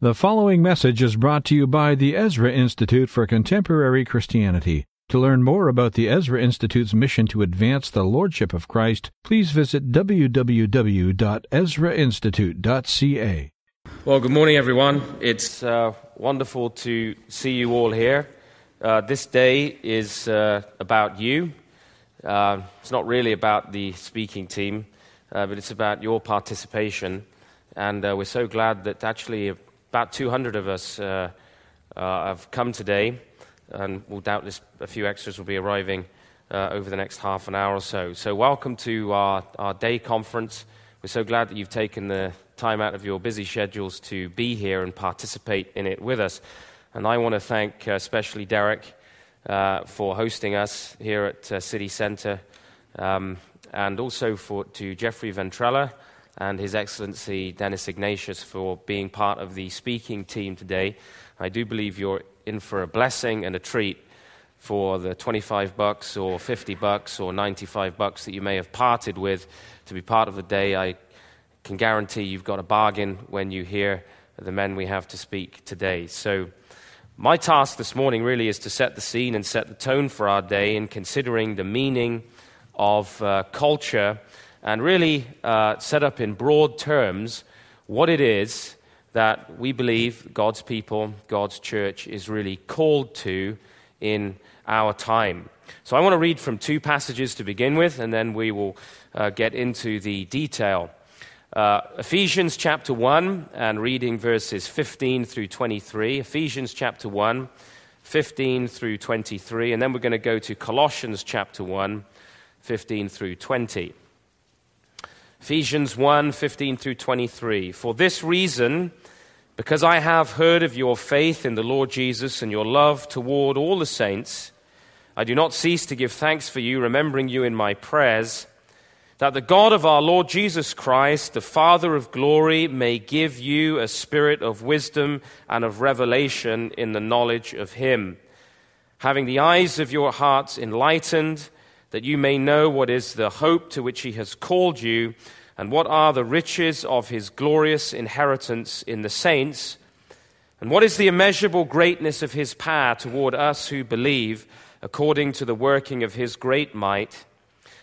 The following message is brought to you by the Ezra Institute for Contemporary Christianity. To learn more about the Ezra Institute's mission to advance the Lordship of Christ, please visit www.ezrainstitute.ca. Well, good morning, everyone. It's uh, wonderful to see you all here. Uh, this day is uh, about you. Uh, it's not really about the speaking team, uh, but it's about your participation. And uh, we're so glad that actually about 200 of us uh, uh, have come today, and we'll doubtless a few extras will be arriving uh, over the next half an hour or so. So, welcome to our, our day conference. We're so glad that you've taken the time out of your busy schedules to be here and participate in it with us. And I want to thank uh, especially Derek uh, for hosting us here at uh, City Centre, um, and also for, to Jeffrey Ventrella and His Excellency Dennis Ignatius for being part of the speaking team today. I do believe you're in for a blessing and a treat for the 25 bucks or 50 bucks or 95 bucks that you may have parted with to be part of the day. I can guarantee you've got a bargain when you hear the men we have to speak today. So, my task this morning really is to set the scene and set the tone for our day in considering the meaning of uh, culture and really uh, set up in broad terms what it is that we believe God's people, God's church, is really called to in our time. So I want to read from two passages to begin with, and then we will uh, get into the detail. Uh, Ephesians chapter 1, and reading verses 15 through 23. Ephesians chapter 1, 15 through 23, and then we're going to go to Colossians chapter 1, 15 through 20. Ephesians 1 15 through 23. For this reason, because I have heard of your faith in the Lord Jesus and your love toward all the saints, I do not cease to give thanks for you, remembering you in my prayers, that the God of our Lord Jesus Christ, the Father of glory, may give you a spirit of wisdom and of revelation in the knowledge of him, having the eyes of your hearts enlightened that you may know what is the hope to which he has called you, and what are the riches of his glorious inheritance in the saints, and what is the immeasurable greatness of his power toward us who believe, according to the working of his great might,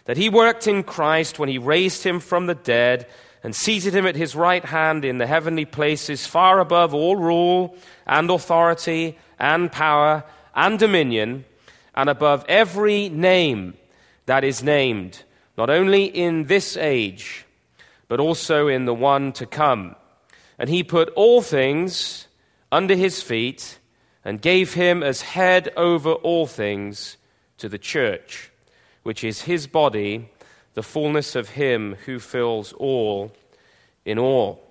that he worked in Christ when he raised him from the dead and seated him at his right hand in the heavenly places, far above all rule and authority and power and dominion, and above every name that is named, not only in this age, but also in the one to come. And he put all things under his feet and gave him as head over all things to the church, which is his body, the fullness of him who fills all in all.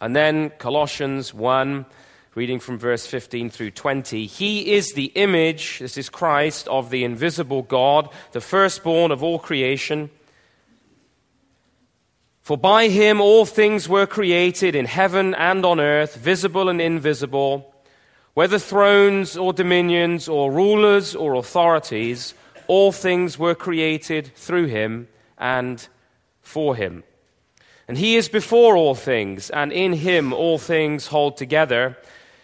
And then Colossians 1 reading from verse 15 through 20. He is the image, this is Christ, of the invisible God, the firstborn of all creation. For by him all things were created in heaven and on earth, visible and invisible, whether thrones or dominions or rulers or authorities, all things were created through him and for him. And he is before all things, and in him all things hold together.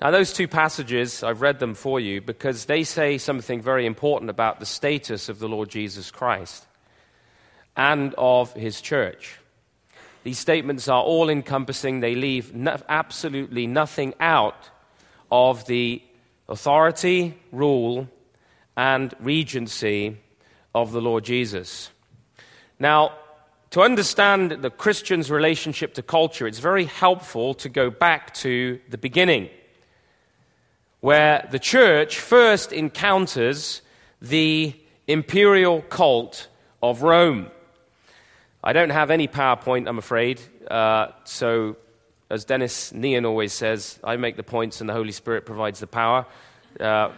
Now, those two passages, I've read them for you because they say something very important about the status of the Lord Jesus Christ and of his church. These statements are all encompassing, they leave no, absolutely nothing out of the authority, rule, and regency of the Lord Jesus. Now, to understand the Christian's relationship to culture, it's very helpful to go back to the beginning where the church first encounters the imperial cult of Rome. I don't have any PowerPoint, I'm afraid. Uh, so, as Dennis Nean always says, I make the points and the Holy Spirit provides the power. Uh,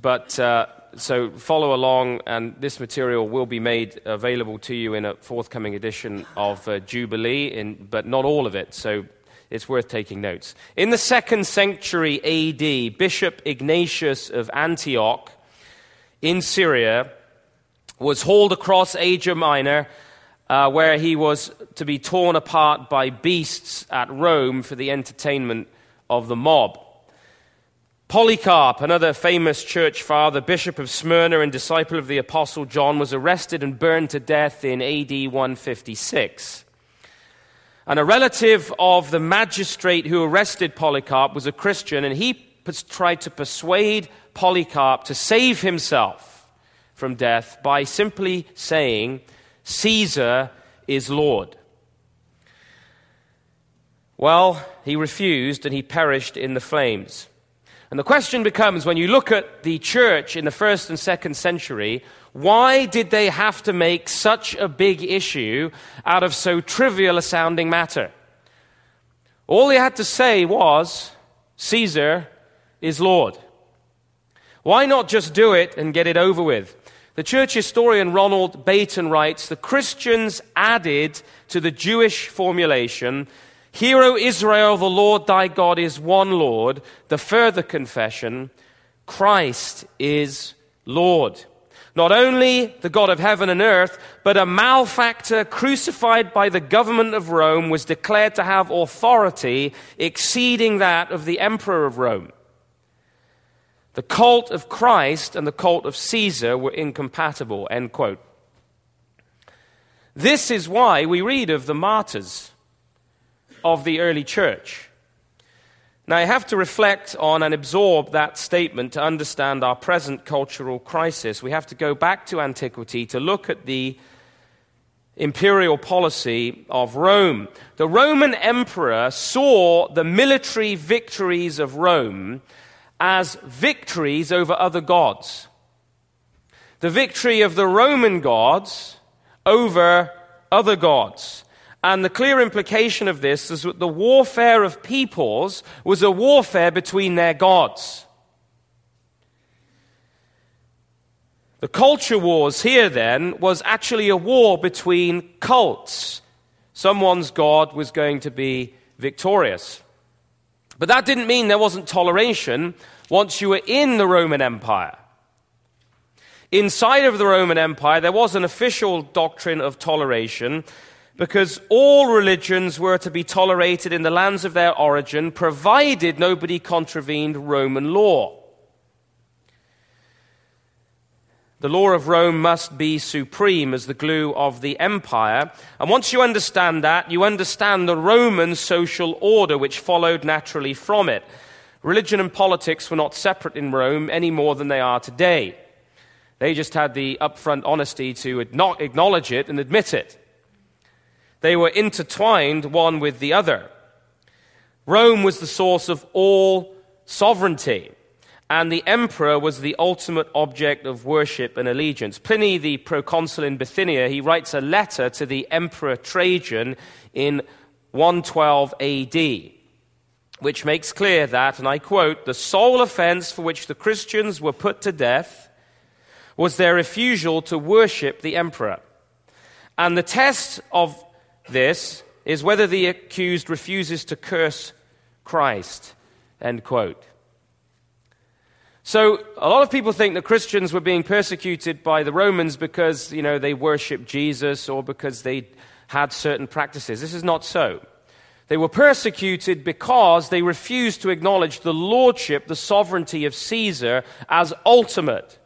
but uh, so follow along, and this material will be made available to you in a forthcoming edition of uh, Jubilee, in, but not all of it. So it's worth taking notes. In the second century AD, Bishop Ignatius of Antioch in Syria was hauled across Asia Minor, uh, where he was to be torn apart by beasts at Rome for the entertainment of the mob. Polycarp, another famous church father, bishop of Smyrna and disciple of the apostle John, was arrested and burned to death in AD 156. And a relative of the magistrate who arrested Polycarp was a Christian, and he tried to persuade Polycarp to save himself from death by simply saying, Caesar is Lord. Well, he refused and he perished in the flames. And the question becomes when you look at the church in the first and second century, why did they have to make such a big issue out of so trivial a sounding matter? All they had to say was, Caesar is Lord. Why not just do it and get it over with? The church historian Roland Bainton writes the Christians added to the Jewish formulation Hear, O Israel, the Lord thy God is one Lord. The further confession Christ is Lord. Not only the God of heaven and earth, but a malefactor crucified by the government of Rome was declared to have authority exceeding that of the emperor of Rome. The cult of Christ and the cult of Caesar were incompatible. End quote. This is why we read of the martyrs of the early church. Now, I have to reflect on and absorb that statement to understand our present cultural crisis. We have to go back to antiquity to look at the imperial policy of Rome. The Roman emperor saw the military victories of Rome as victories over other gods. The victory of the Roman gods over other gods. And the clear implication of this is that the warfare of peoples was a warfare between their gods. The culture wars here then was actually a war between cults. Someone's God was going to be victorious. But that didn't mean there wasn't toleration once you were in the Roman Empire. Inside of the Roman Empire, there was an official doctrine of toleration because all religions were to be tolerated in the lands of their origin, provided nobody contravened Roman law. The law of Rome must be supreme as the glue of the empire. And once you understand that, you understand the Roman social order which followed naturally from it. Religion and politics were not separate in Rome any more than they are today. They just had the upfront honesty to acknowledge it and admit it. They were intertwined one with the other. Rome was the source of all sovereignty, and the emperor was the ultimate object of worship and allegiance. Pliny, the proconsul in Bithynia, he writes a letter to the emperor Trajan in 112 AD, which makes clear that, and I quote, the sole offense for which the Christians were put to death was their refusal to worship the emperor. And the test of this is whether the accused refuses to curse Christ. End quote. So, a lot of people think that Christians were being persecuted by the Romans because, you know, they worshiped Jesus or because they had certain practices. This is not so. They were persecuted because they refused to acknowledge the lordship, the sovereignty of Caesar as ultimate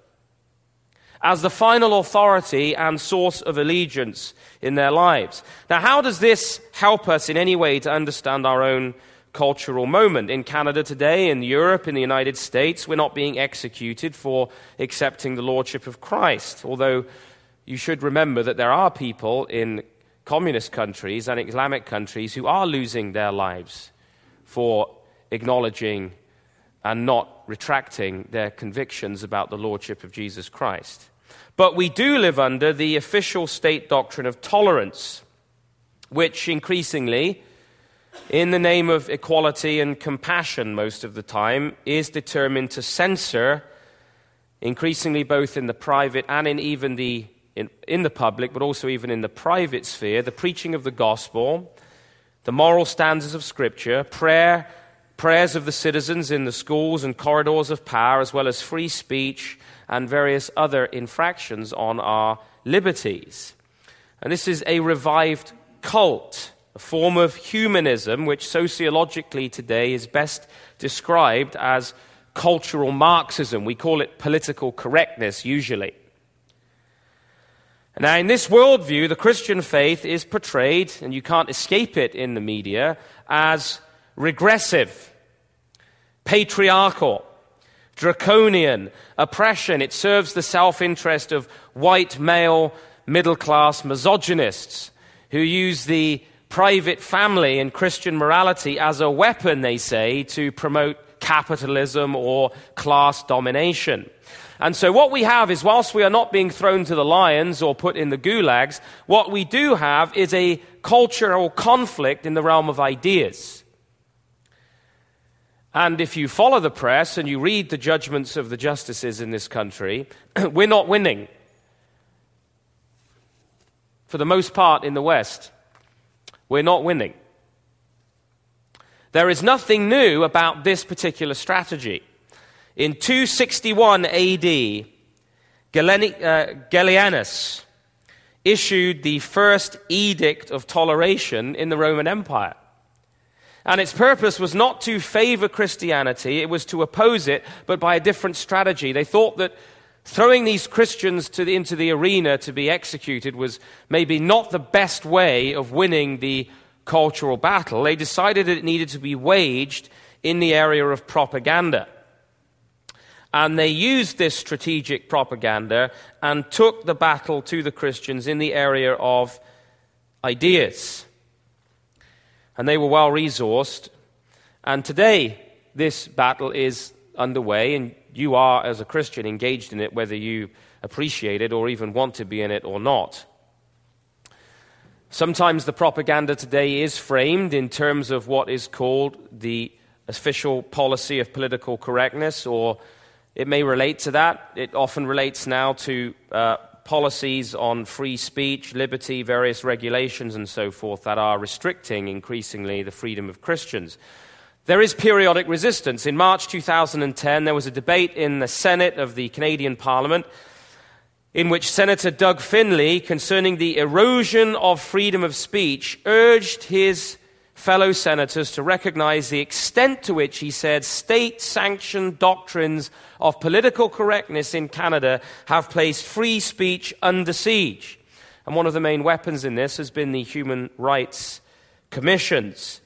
as the final authority and source of allegiance in their lives. Now, how does this help us in any way to understand our own cultural moment? In Canada today, in Europe, in the United States, we're not being executed for accepting the Lordship of Christ. Although you should remember that there are people in communist countries and Islamic countries who are losing their lives for acknowledging and not retracting their convictions about the Lordship of Jesus Christ. But we do live under the official state doctrine of tolerance, which increasingly in the name of equality and compassion most of the time, is determined to censor, increasingly both in the private and in even the in, in the public, but also even in the private sphere, the preaching of the gospel, the moral standards of Scripture, prayer, prayers of the citizens in the schools and corridors of power, as well as free speech and various other infractions on our liberties. And this is a revived cult, a form of humanism which sociologically today is best described as cultural Marxism. We call it political correctness usually. Now, in this worldview, the Christian faith is portrayed, and you can't escape it in the media, as regressive, patriarchal, draconian, oppression. It serves the self interest of white male middle class misogynists who use the private family and Christian morality as a weapon, they say, to promote capitalism or class domination. And so, what we have is, whilst we are not being thrown to the lions or put in the gulags, what we do have is a cultural conflict in the realm of ideas. And if you follow the press and you read the judgments of the justices in this country, we're not winning. For the most part in the West, we're not winning. There is nothing new about this particular strategy. In 261 AD, uh, Gallienus issued the first edict of toleration in the Roman Empire. And its purpose was not to favor Christianity, it was to oppose it, but by a different strategy. They thought that throwing these Christians the, into the arena to be executed was maybe not the best way of winning the cultural battle. They decided that it needed to be waged in the area of propaganda. And they used this strategic propaganda and took the battle to the Christians in the area of ideas and they were well resourced. And today, this battle is underway, and you are, as a Christian, engaged in it, whether you appreciate it or even want to be in it or not. Sometimes the propaganda today is framed in terms of what is called the official policy of political correctness, or it may relate to that. It often relates now to uh, policies on free speech, liberty, various regulations, and so forth that are restricting increasingly the freedom of Christians. There is periodic resistance. In March 2010, there was a debate in the Senate of the Canadian Parliament in which Senator Doug Finley, concerning the erosion of freedom of speech, urged his fellow senators to recognize the extent to which, he said, state sanctioned doctrines of political correctness in Canada have placed free speech under siege. And one of the main weapons in this has been the human rights commissions.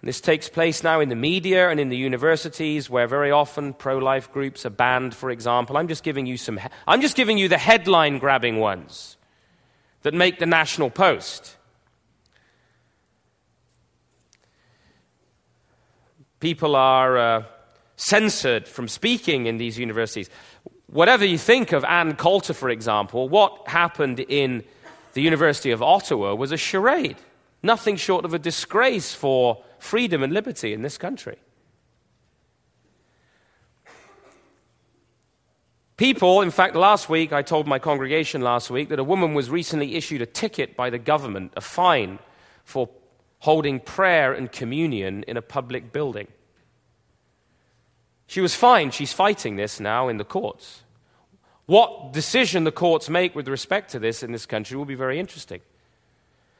And this takes place now in the media and in the universities where very often pro life groups are banned, for example. I'm just giving you some, I'm just giving you the headline grabbing ones that make the National Post. People are uh, censored from speaking in these universities. Whatever you think of Ann Coulter, for example, what happened in the University of Ottawa was a charade. Nothing short of a disgrace for freedom and liberty in this country. People, in fact, last week, I told my congregation last week that a woman was recently issued a ticket by the government, a fine, for holding prayer and communion in a public building. She was fine. She's fighting this now in the courts. What decision the courts make with respect to this in this country will be very interesting.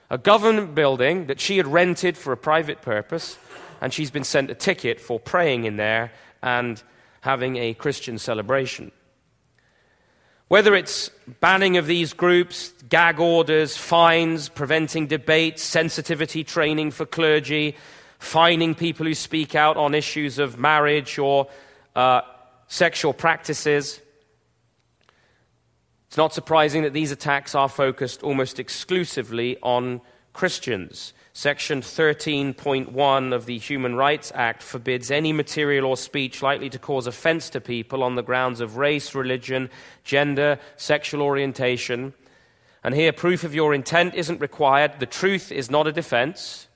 A government building that she had rented for a private purpose, and she's been sent a ticket for praying in there and having a Christian celebration. Whether it's banning of these groups, gag orders, fines, preventing debates, sensitivity training for clergy, fining people who speak out on issues of marriage or uh, sexual practices. It's not surprising that these attacks are focused almost exclusively on Christians. Section 13.1 of the Human Rights Act forbids any material or speech likely to cause offense to people on the grounds of race, religion, gender, sexual orientation. And here, proof of your intent isn't required. The truth is not a defense.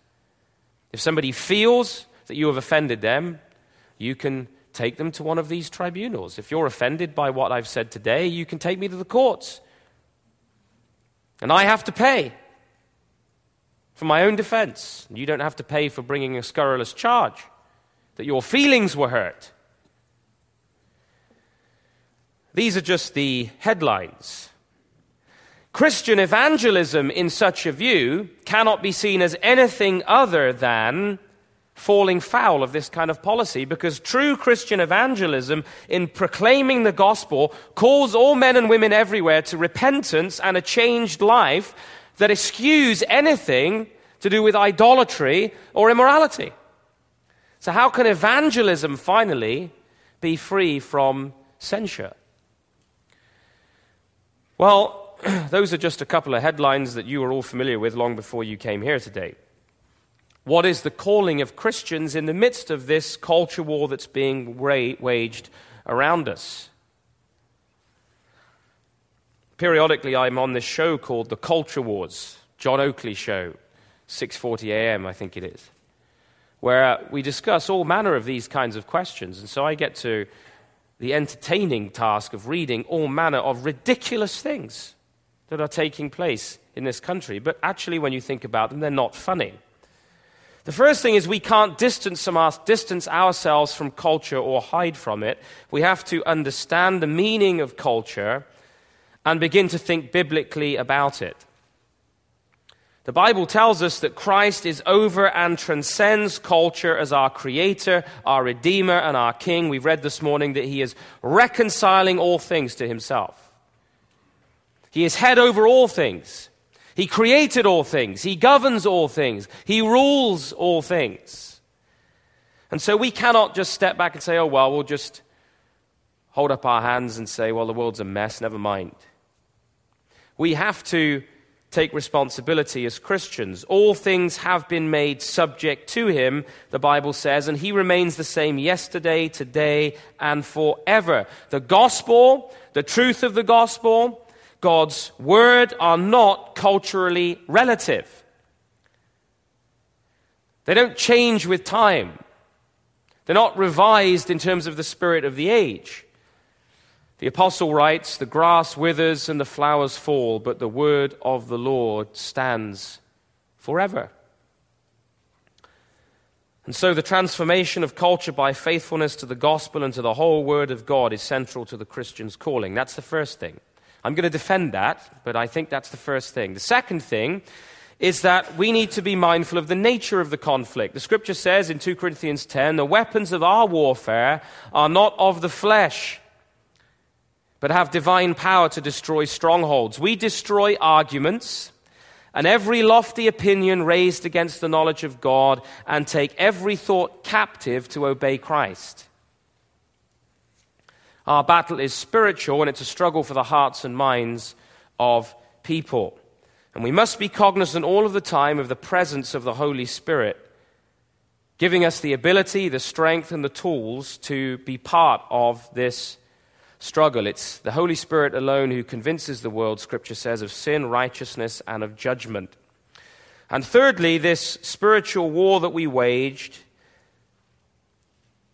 If somebody feels that you have offended them, you can take them to one of these tribunals. If you're offended by what I've said today, you can take me to the courts. And I have to pay for my own defense. You don't have to pay for bringing a scurrilous charge that your feelings were hurt. These are just the headlines. Christian evangelism, in such a view, cannot be seen as anything other than falling foul of this kind of policy because true Christian evangelism, in proclaiming the gospel, calls all men and women everywhere to repentance and a changed life that eschews anything to do with idolatry or immorality. So, how can evangelism finally be free from censure? Well, those are just a couple of headlines that you are all familiar with long before you came here today. What is the calling of Christians in the midst of this culture war that's being waged around us? Periodically, I'm on this show called The Culture Wars, John Oakley Show, 6:40 a.m. I think it is, where we discuss all manner of these kinds of questions. And so I get to the entertaining task of reading all manner of ridiculous things that are taking place in this country. But actually, when you think about them, they're not funny. The first thing is we can't distance, distance ourselves from culture or hide from it. We have to understand the meaning of culture and begin to think biblically about it. The Bible tells us that Christ is over and transcends culture as our creator, our redeemer, and our king. We've read this morning that he is reconciling all things to himself. He is head over all things. He created all things. He governs all things. He rules all things. And so we cannot just step back and say, oh, well, we'll just hold up our hands and say, well, the world's a mess, never mind. We have to take responsibility as Christians. All things have been made subject to him, the Bible says, and he remains the same yesterday, today, and forever. The gospel, the truth of the gospel, God's word are not culturally relative. They don't change with time. They're not revised in terms of the spirit of the age. The apostle writes, The grass withers and the flowers fall, but the word of the Lord stands forever. And so the transformation of culture by faithfulness to the gospel and to the whole word of God is central to the Christian's calling. That's the first thing. I'm going to defend that, but I think that's the first thing. The second thing is that we need to be mindful of the nature of the conflict. The scripture says in 2 Corinthians 10 the weapons of our warfare are not of the flesh, but have divine power to destroy strongholds. We destroy arguments and every lofty opinion raised against the knowledge of God and take every thought captive to obey Christ. Our battle is spiritual and it's a struggle for the hearts and minds of people. And we must be cognizant all of the time of the presence of the Holy Spirit, giving us the ability, the strength, and the tools to be part of this struggle. It's the Holy Spirit alone who convinces the world, Scripture says, of sin, righteousness, and of judgment. And thirdly, this spiritual war that we waged,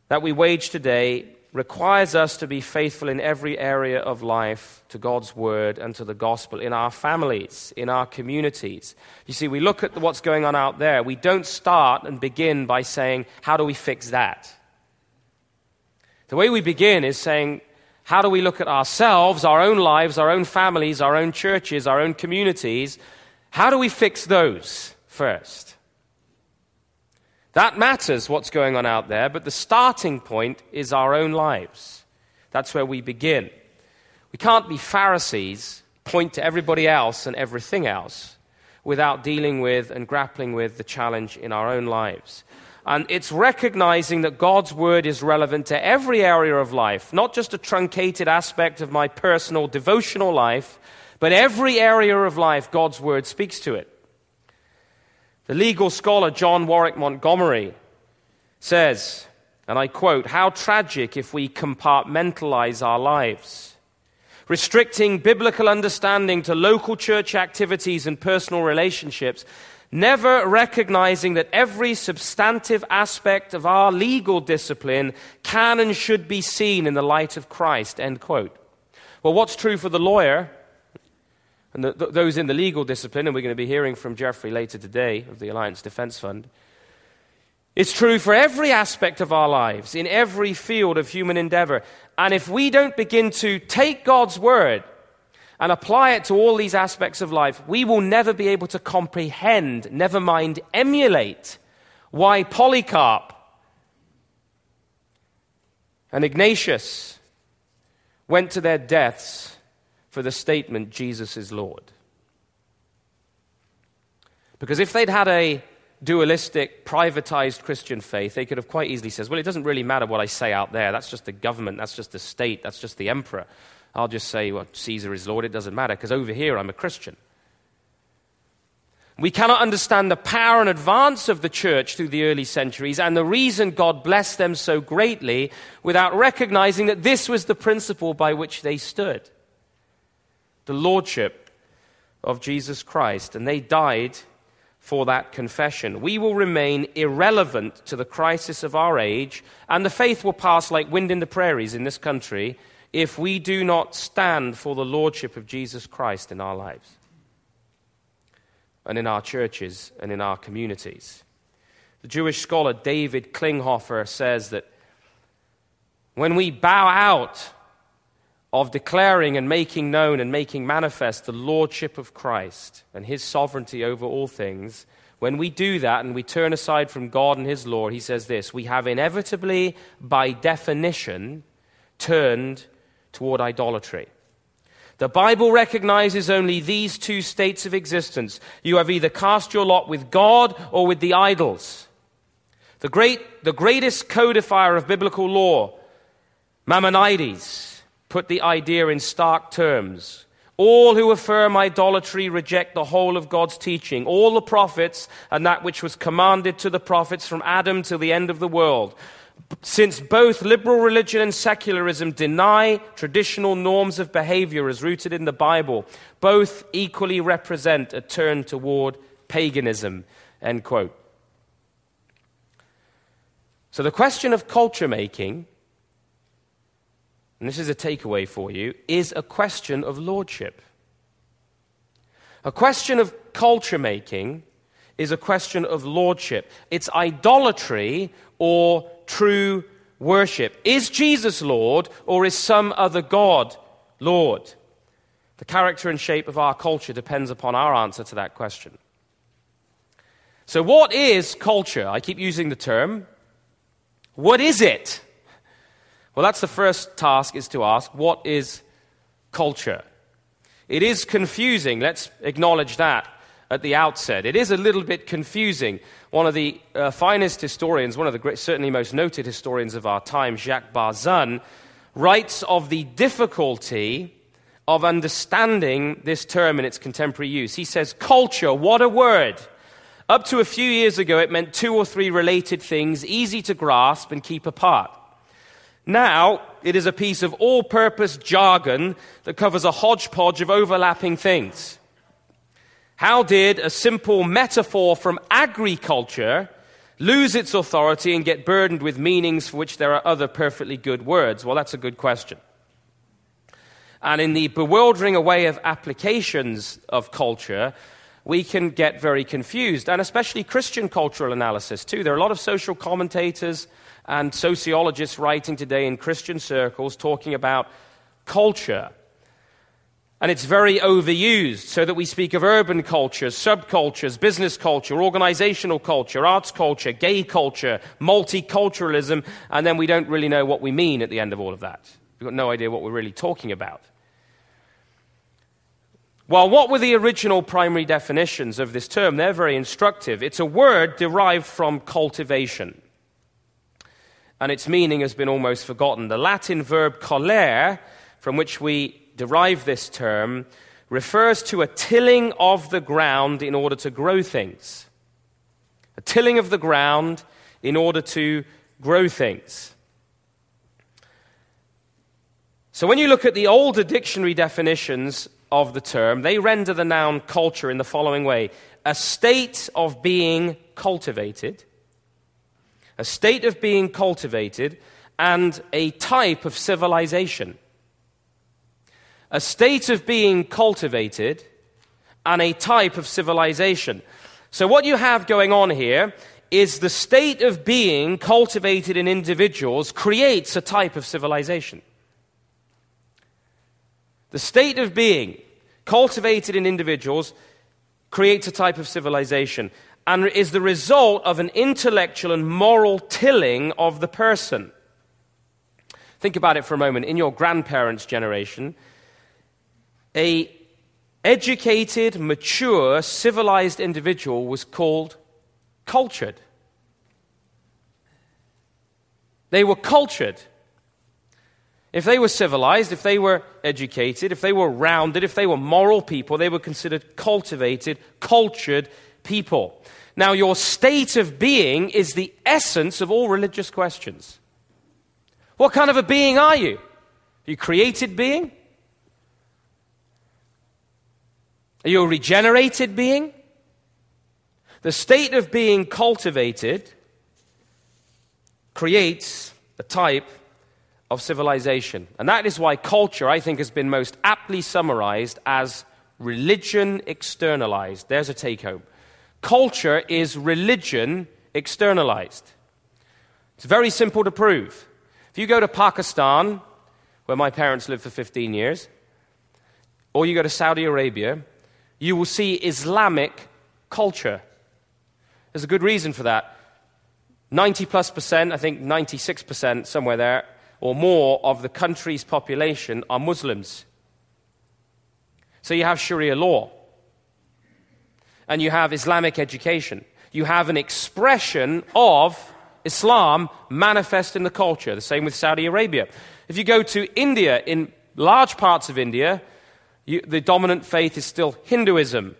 that we wage today, requires us to be faithful in every area of life to God's word and to the gospel, in our families, in our communities. You see, we look at what's going on out there. We don't start and begin by saying, How do we fix that? The way we begin is saying, How do we look at ourselves, our own lives, our own families, our own churches, our own communities? How do we fix those first? That matters, what's going on out there, but the starting point is our own lives. That's where we begin. We can't be Pharisees, point to everybody else and everything else, without dealing with and grappling with the challenge in our own lives. And it's recognizing that God's word is relevant to every area of life, not just a truncated aspect of my personal devotional life, but every area of life, God's word speaks to it. The legal scholar John Warwick Montgomery says, and I quote, How tragic if we compartmentalize our lives. Restricting biblical understanding to local church activities and personal relationships never recognizing that every substantive aspect of our legal discipline can and should be seen in the light of Christ. End quote. Well, what's true for the lawyer and the, th- those in the legal discipline, and we're going to be hearing from Jeffrey later today of the Alliance Defense Fund. It's true for every aspect of our lives, in every field of human endeavor. And if we don't begin to take God's word and apply it to all these aspects of life, we will never be able to comprehend, never mind emulate, why Polycarp and Ignatius went to their deaths for the statement, Jesus is Lord. Because if they'd had a dualistic, privatized Christian faith, they could have quite easily said, well, it doesn't really matter what I say out there. That's just the government, that's just the state, that's just the emperor. I'll just say, well, Caesar is Lord. It doesn't matter because over here I'm a Christian. We cannot understand the power and advance of the church through the early centuries and the reason God blessed them so greatly without recognizing that this was the principle by which they stood the lordship of Jesus Christ. And they died for that confession. We will remain irrelevant to the crisis of our age, and the faith will pass like wind in the prairies in this country if we do not stand for the lordship of Jesus Christ in our lives and in our churches and in our communities. The Jewish scholar David Klinghoffer says that when we bow out of declaring and making known and making manifest the lordship of Christ and his sovereignty over all things, when we do that and we turn aside from God and his law, he says this we have inevitably, by definition, turned toward idolatry. The Bible recognizes only these two states of existence. You have either cast your lot with God or with the idols. The, great, the greatest codifier of biblical law, Maimonides, put the idea in stark terms. All who affirm idolatry reject the whole of God's teaching, all the prophets, and that which was commanded to the prophets from Adam till the end of the world since both liberal religion and secularism deny traditional norms of behavior as rooted in the Bible, both equally represent a turn toward paganism. End quote. So the question of culture making, and this is a takeaway for you, is a question of lordship. A question of culture making is a question of lordship. It's idolatry or true worship. Is Jesus Lord or is some other God Lord? The character and shape of our culture depends upon our answer to that question. So, what is culture? I keep using the term. What is it? Well, that's the first task is to ask, what is culture? It is confusing, let's acknowledge that at the outset. It is a little bit confusing. One of the uh, finest historians, one of the great, certainly most noted historians of our time, Jacques Barzun, writes of the difficulty of understanding this term in its contemporary use. He says, Culture, what a word! Up to a few years ago, it meant two or three related things, easy to grasp and keep apart. Now, it is a piece of all purpose jargon that covers a hodgepodge of overlapping things. How did a simple metaphor from agriculture lose its authority and get burdened with meanings for which there are other perfectly good words? Well, that's a good question. And in the bewildering array of applications of culture, we can get very confused, and especially Christian cultural analysis, too. There are a lot of social commentators and sociologists writing today in Christian circles talking about culture and it's very overused, so that we speak of urban cultures, subcultures, business culture, organizational culture, arts culture, gay culture, multiculturalism, and then we don't really know what we mean at the end of all of that. We've got no idea what we're really talking about. Well, what were the original primary definitions of this term? They're very instructive. It's a word derived from cultivation, and its meaning has been almost forgotten. The Latin verb colere, from which we derive this term refers to a tilling of the ground in order to grow things. A tilling of the ground in order to grow things. So when you look at the older dictionary definitions of the term, they render the noun culture in the following way a state of being cultivated, a state of being cultivated, and a type of civilization. A state of being cultivated and a type of civilization. So, what you have going on here is the state of being cultivated in individuals creates a type of civilization. The state of being cultivated in individuals creates a type of civilization and is the result of an intellectual and moral tilling of the person. Think about it for a moment. In your grandparents' generation, a educated, mature, civilized individual was called cultured. They were cultured. If they were civilized, if they were educated, if they were rounded, if they were moral people, they were considered cultivated, cultured people. Now, your state of being is the essence of all religious questions. What kind of a being are you? Are you created being? Are you a regenerated being? The state of being cultivated creates a type of civilization. And that is why culture, I think, has been most aptly summarized as religion externalized. There's a take home. Culture is religion externalized. It's very simple to prove. If you go to Pakistan, where my parents lived for 15 years, or you go to Saudi Arabia, you will see Islamic culture. There's a good reason for that. 90 plus percent, I think 96 percent, somewhere there, or more of the country's population are Muslims. So you have Sharia law, and you have Islamic education. You have an expression of Islam manifest in the culture. The same with Saudi Arabia. If you go to India, in large parts of India, you, the dominant faith is still Hinduism.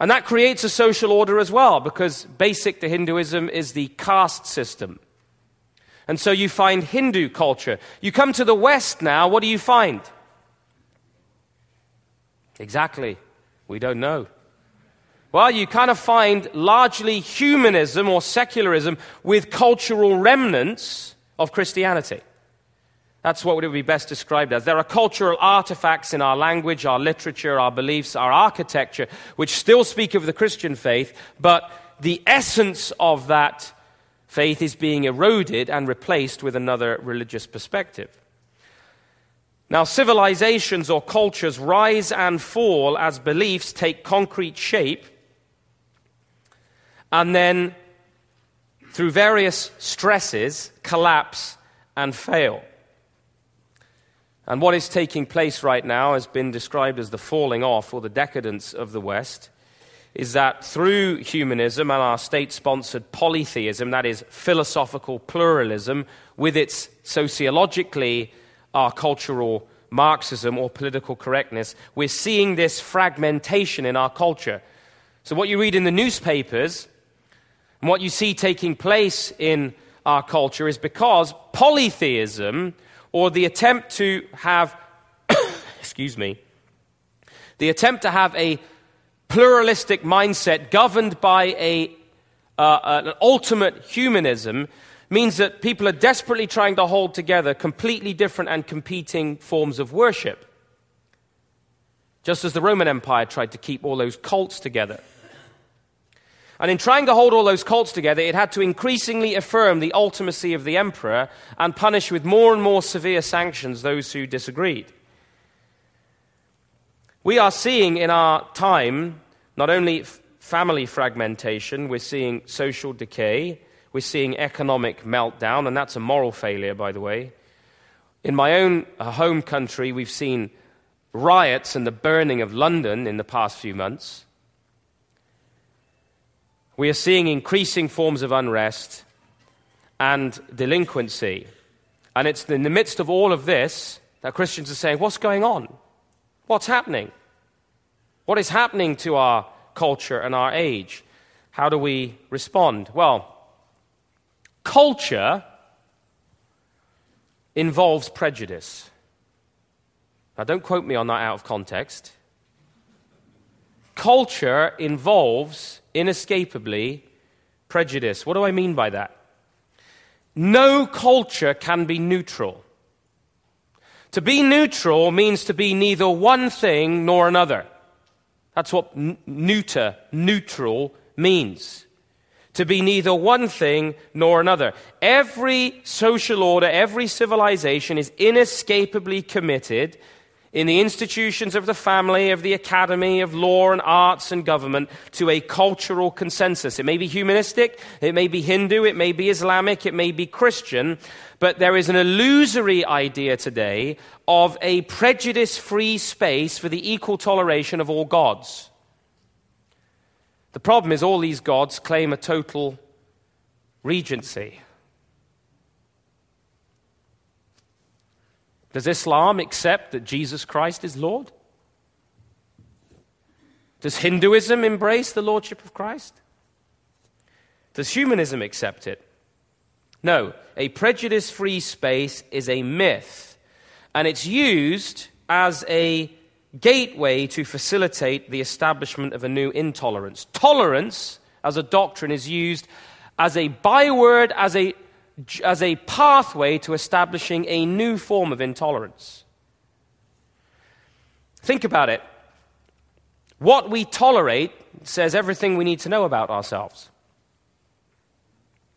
And that creates a social order as well, because basic to Hinduism is the caste system. And so you find Hindu culture. You come to the West now, what do you find? Exactly. We don't know. Well, you kind of find largely humanism or secularism with cultural remnants of Christianity. That's what would be best described as. There are cultural artifacts in our language, our literature, our beliefs, our architecture, which still speak of the Christian faith, but the essence of that faith is being eroded and replaced with another religious perspective. Now, civilizations or cultures rise and fall as beliefs take concrete shape, and then, through various stresses, collapse and fail. And what is taking place right now has been described as the falling off or the decadence of the West. Is that through humanism and our state sponsored polytheism, that is philosophical pluralism, with its sociologically our cultural Marxism or political correctness, we're seeing this fragmentation in our culture. So, what you read in the newspapers and what you see taking place in our culture is because polytheism or the attempt to have, excuse me, the attempt to have a pluralistic mindset governed by a, uh, an ultimate humanism means that people are desperately trying to hold together completely different and competing forms of worship. Just as the Roman Empire tried to keep all those cults together. And in trying to hold all those cults together, it had to increasingly affirm the ultimacy of the emperor and punish with more and more severe sanctions those who disagreed. We are seeing in our time not only family fragmentation, we're seeing social decay, we're seeing economic meltdown, and that's a moral failure, by the way. In my own uh, home country, we've seen riots and the burning of London in the past few months. We are seeing increasing forms of unrest and delinquency. And it's in the midst of all of this that Christians are saying, What's going on? What's happening? What is happening to our culture and our age? How do we respond? Well, culture involves prejudice. Now, don't quote me on that out of context. Culture involves, inescapably, prejudice. What do I mean by that? No culture can be neutral. To be neutral means to be neither one thing nor another. That's what neuter, neutral means. To be neither one thing nor another. Every social order, every civilization is inescapably committed in the institutions of the family, of the academy, of law and arts and government to a cultural consensus. It may be humanistic, it may be Hindu, it may be Islamic, it may be Christian, but there is an illusory idea today of a prejudice free space for the equal toleration of all gods. The problem is, all these gods claim a total regency. Does Islam accept that Jesus Christ is Lord? Does Hinduism embrace the Lordship of Christ? Does humanism accept it? No. A prejudice free space is a myth, and it's used as a gateway to facilitate the establishment of a new intolerance. Tolerance, as a doctrine, is used as a byword, as a as a pathway to establishing a new form of intolerance. Think about it. What we tolerate says everything we need to know about ourselves.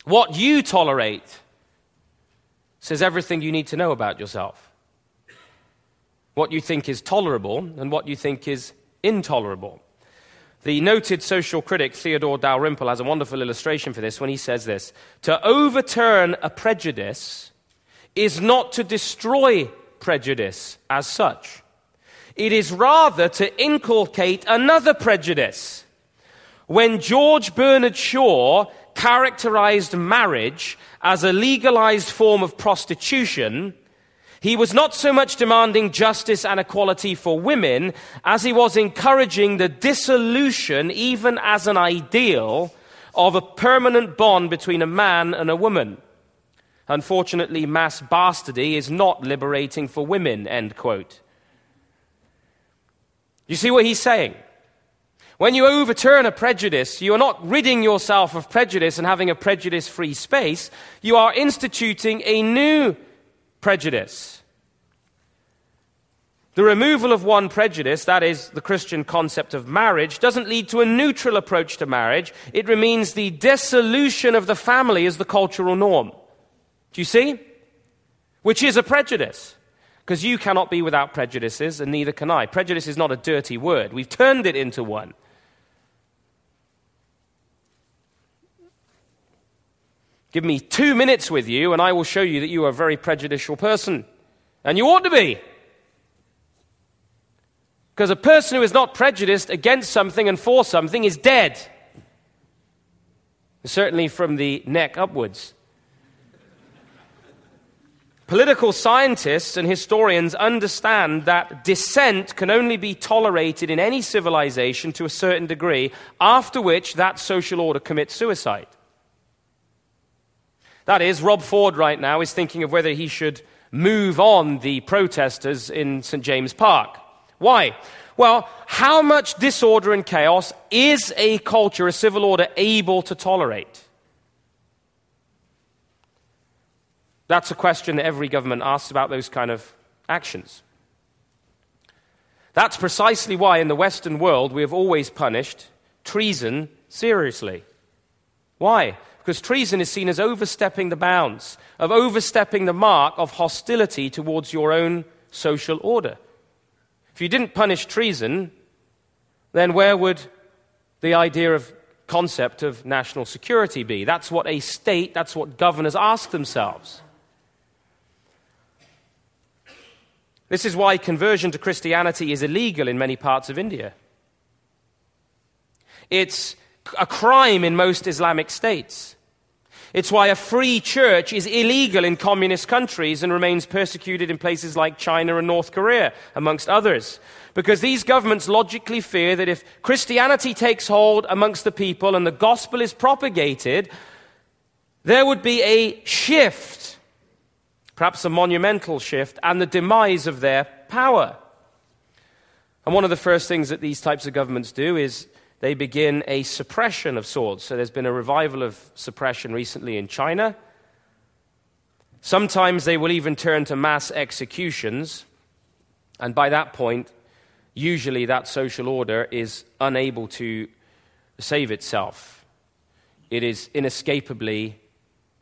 What you tolerate says everything you need to know about yourself. What you think is tolerable and what you think is intolerable. The noted social critic Theodore Dalrymple has a wonderful illustration for this when he says this To overturn a prejudice is not to destroy prejudice as such, it is rather to inculcate another prejudice. When George Bernard Shaw characterized marriage as a legalized form of prostitution, he was not so much demanding justice and equality for women as he was encouraging the dissolution, even as an ideal, of a permanent bond between a man and a woman. Unfortunately, mass bastardy is not liberating for women, end quote. You see what he's saying? When you overturn a prejudice, you are not ridding yourself of prejudice and having a prejudice free space. You are instituting a new prejudice. The removal of one prejudice, that is, the Christian concept of marriage, doesn't lead to a neutral approach to marriage. It remains the dissolution of the family as the cultural norm. Do you see? Which is a prejudice. Because you cannot be without prejudices, and neither can I. Prejudice is not a dirty word, we've turned it into one. Give me two minutes with you, and I will show you that you are a very prejudicial person. And you ought to be. Because a person who is not prejudiced against something and for something is dead. Certainly from the neck upwards. Political scientists and historians understand that dissent can only be tolerated in any civilization to a certain degree, after which that social order commits suicide. That is, Rob Ford right now is thinking of whether he should move on the protesters in St. James Park. Why? Well, how much disorder and chaos is a culture, a civil order, able to tolerate? That's a question that every government asks about those kind of actions. That's precisely why in the Western world we have always punished treason seriously. Why? Because treason is seen as overstepping the bounds, of overstepping the mark of hostility towards your own social order. If you didn't punish treason, then where would the idea of concept of national security be? That's what a state, that's what governors ask themselves. This is why conversion to Christianity is illegal in many parts of India. It's a crime in most Islamic states. It's why a free church is illegal in communist countries and remains persecuted in places like China and North Korea, amongst others. Because these governments logically fear that if Christianity takes hold amongst the people and the gospel is propagated, there would be a shift, perhaps a monumental shift, and the demise of their power. And one of the first things that these types of governments do is they begin a suppression of sorts. So there's been a revival of suppression recently in China. Sometimes they will even turn to mass executions. And by that point, usually that social order is unable to save itself. It is inescapably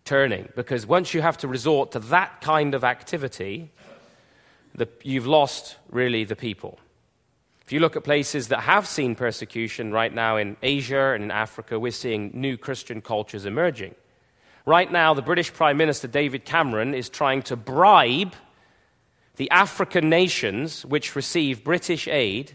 turning. Because once you have to resort to that kind of activity, the, you've lost really the people. If you look at places that have seen persecution right now in Asia and in Africa, we're seeing new Christian cultures emerging. Right now, the British Prime Minister David Cameron is trying to bribe the African nations which receive British aid.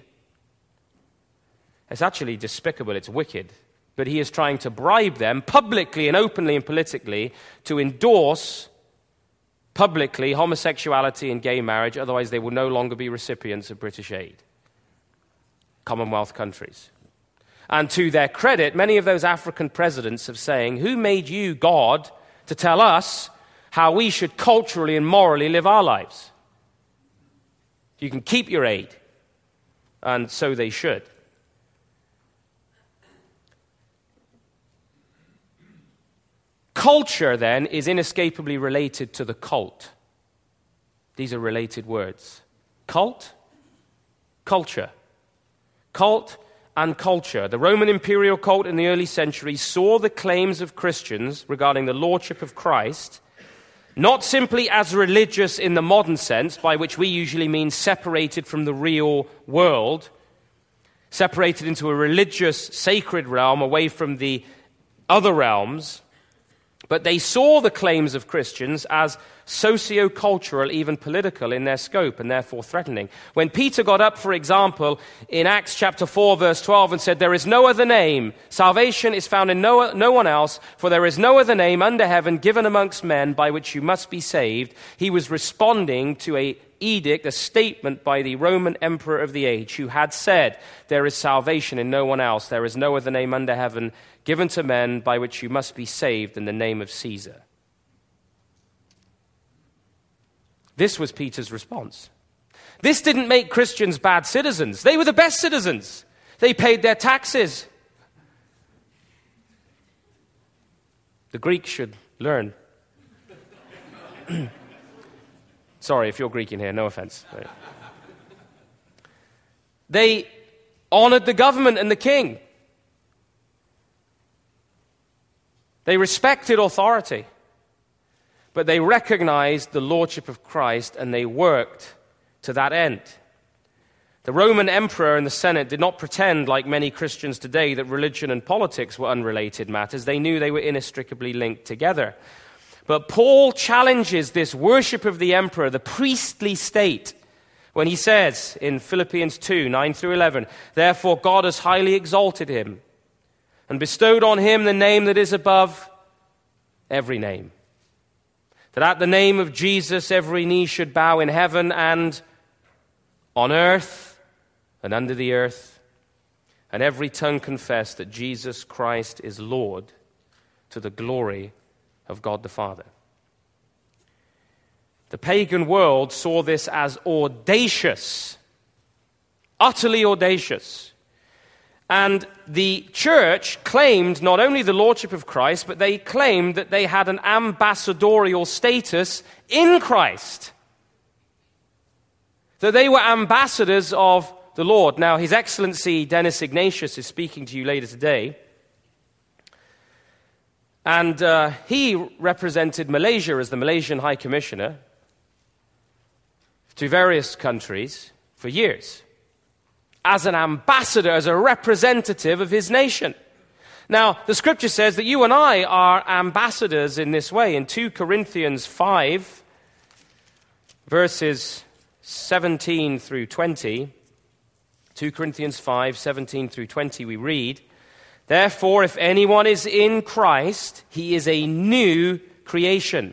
It's actually despicable, it's wicked. But he is trying to bribe them publicly and openly and politically to endorse publicly homosexuality and gay marriage, otherwise, they will no longer be recipients of British aid. Commonwealth countries. And to their credit, many of those African presidents have saying, Who made you, God, to tell us how we should culturally and morally live our lives? You can keep your aid, and so they should. Culture, then, is inescapably related to the cult. These are related words. Cult, culture. Cult and culture. The Roman imperial cult in the early centuries saw the claims of Christians regarding the lordship of Christ not simply as religious in the modern sense, by which we usually mean separated from the real world, separated into a religious, sacred realm away from the other realms, but they saw the claims of Christians as socio-cultural, even political in their scope and therefore threatening. When Peter got up, for example, in Acts chapter 4, verse 12, and said, There is no other name, salvation is found in no, no one else, for there is no other name under heaven given amongst men by which you must be saved, he was responding to a edict, a statement by the Roman emperor of the age, who had said, There is salvation in no one else, there is no other name under heaven given to men by which you must be saved in the name of Caesar. This was Peter's response. This didn't make Christians bad citizens. They were the best citizens. They paid their taxes. The Greeks should learn. Sorry if you're Greek in here, no offense. They honored the government and the king. They respected authority, but they recognized the lordship of Christ and they worked to that end. The Roman emperor and the Senate did not pretend, like many Christians today, that religion and politics were unrelated matters. They knew they were inextricably linked together. But Paul challenges this worship of the emperor, the priestly state, when he says in Philippians 2 9 through 11, Therefore God has highly exalted him and bestowed on him the name that is above every name. That at the name of Jesus every knee should bow in heaven and on earth and under the earth, and every tongue confess that Jesus Christ is Lord to the glory of God the Father. The pagan world saw this as audacious, utterly audacious. And the church claimed not only the lordship of Christ, but they claimed that they had an ambassadorial status in Christ. That they were ambassadors of the Lord. Now, His Excellency Dennis Ignatius is speaking to you later today. And uh, he represented Malaysia as the Malaysian High Commissioner to various countries for years as an ambassador, as a representative of his nation. Now, the scripture says that you and I are ambassadors in this way. In 2 Corinthians 5, verses 17 through 20, 2 Corinthians 5, 17 through 20, we read, Therefore, if anyone is in Christ, he is a new creation.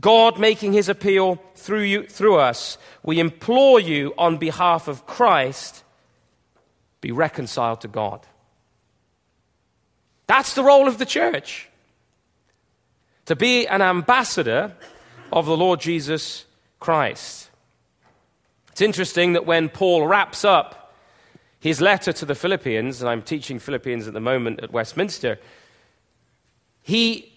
God making his appeal through, you, through us. We implore you on behalf of Christ, be reconciled to God. That's the role of the church. To be an ambassador of the Lord Jesus Christ. It's interesting that when Paul wraps up his letter to the Philippians, and I'm teaching Philippians at the moment at Westminster, he,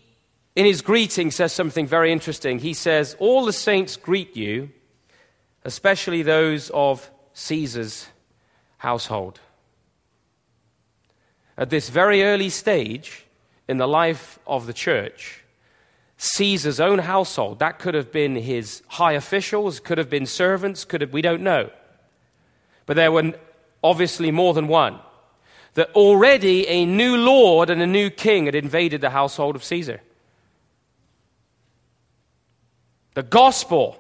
in his greeting, says something very interesting. He says, All the saints greet you, especially those of Caesar's household. At this very early stage in the life of the church, Caesar's own household. That could have been his high officials, could have been servants, could have, we don't know. But there were obviously more than one. That already a new Lord and a new king had invaded the household of Caesar. The gospel,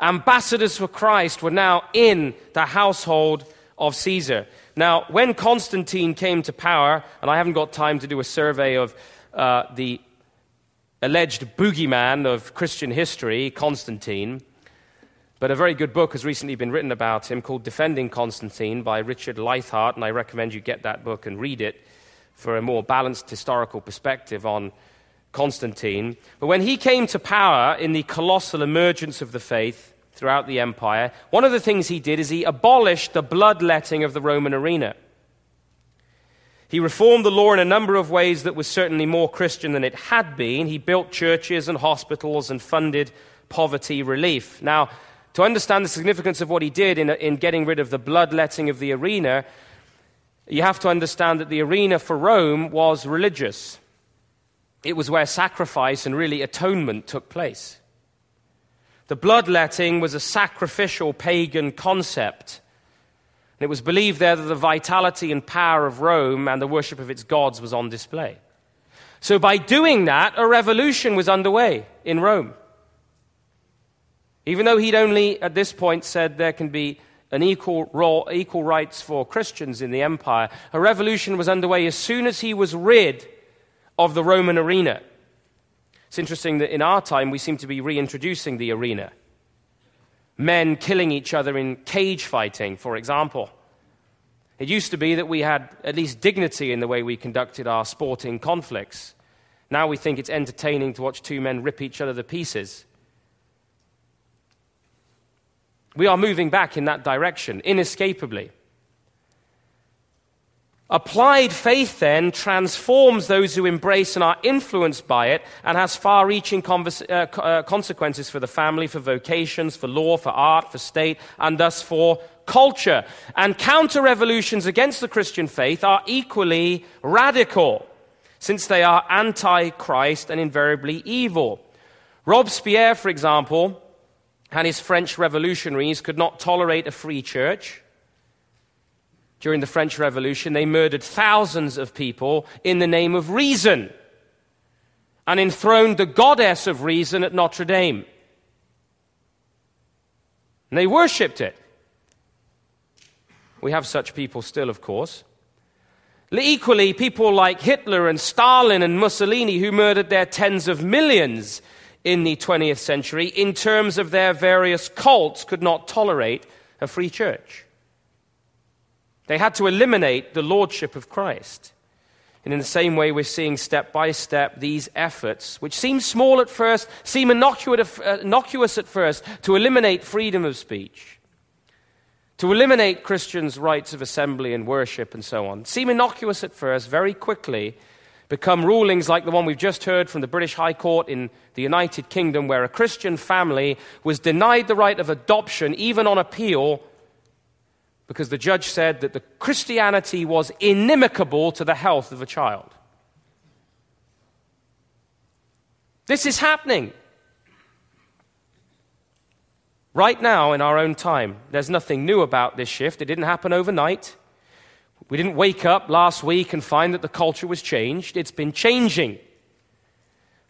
ambassadors for Christ, were now in the household of Caesar. Now, when Constantine came to power, and I haven't got time to do a survey of uh, the alleged boogeyman of Christian history, Constantine. But a very good book has recently been written about him called Defending Constantine by Richard Leithart, and I recommend you get that book and read it for a more balanced historical perspective on Constantine. But when he came to power in the colossal emergence of the faith throughout the empire, one of the things he did is he abolished the bloodletting of the Roman arena. He reformed the law in a number of ways that was certainly more Christian than it had been. He built churches and hospitals and funded poverty relief. Now, to understand the significance of what he did in, in getting rid of the bloodletting of the arena, you have to understand that the arena for Rome was religious. It was where sacrifice and really atonement took place. The bloodletting was a sacrificial pagan concept And it was believed there that the vitality and power of Rome and the worship of its gods was on display. So, by doing that, a revolution was underway in Rome. Even though he'd only at this point said there can be an equal, role, equal rights for Christians in the empire, a revolution was underway as soon as he was rid of the Roman arena. It's interesting that in our time we seem to be reintroducing the arena men killing each other in cage fighting, for example. It used to be that we had at least dignity in the way we conducted our sporting conflicts. Now we think it's entertaining to watch two men rip each other to pieces. We are moving back in that direction, inescapably. Applied faith, then, transforms those who embrace and are influenced by it and has far reaching convers- uh, uh, consequences for the family, for vocations, for law, for art, for state, and thus for culture. And counter revolutions against the Christian faith are equally radical, since they are anti Christ and invariably evil. Robespierre, for example, and his French revolutionaries could not tolerate a free church during the French Revolution, they murdered thousands of people in the name of reason and enthroned the goddess of reason at Notre Dame. And they worshipped it. We have such people still, of course. Equally, people like Hitler and Stalin and Mussolini, who murdered their tens of millions in the 20th century, in terms of their various cults, could not tolerate a free church. They had to eliminate the lordship of Christ. And in the same way, we're seeing step by step these efforts, which seem small at first, seem uh, innocuous at first, to eliminate freedom of speech, to eliminate Christians' rights of assembly and worship and so on, seem innocuous at first, very quickly become rulings like the one we've just heard from the British High Court in the United Kingdom, where a Christian family was denied the right of adoption, even on appeal because the judge said that the Christianity was inimical to the health of a child. This is happening. Right now, in our own time, there's nothing new about this shift. It didn't happen overnight. We didn't wake up last week and find that the culture was changed. It's been changing.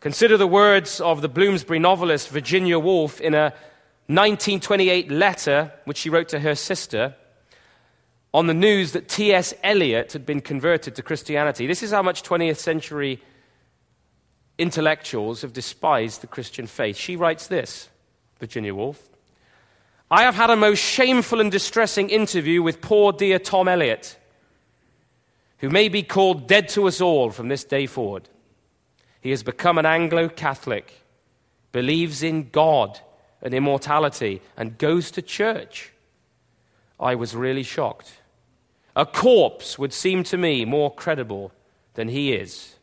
Consider the words of the Bloomsbury novelist Virginia Woolf in a 1928 letter which she wrote to her sister on the news that T.S. Eliot had been converted to Christianity. This is how much 20th century intellectuals have despised the Christian faith. She writes this, Virginia Woolf. I have had a most shameful and distressing interview with poor dear Tom Eliot, who may be called dead to us all from this day forward. He has become an Anglo Catholic, believes in God and immortality, and goes to church. I was really shocked. A corpse would seem to me more credible than he is.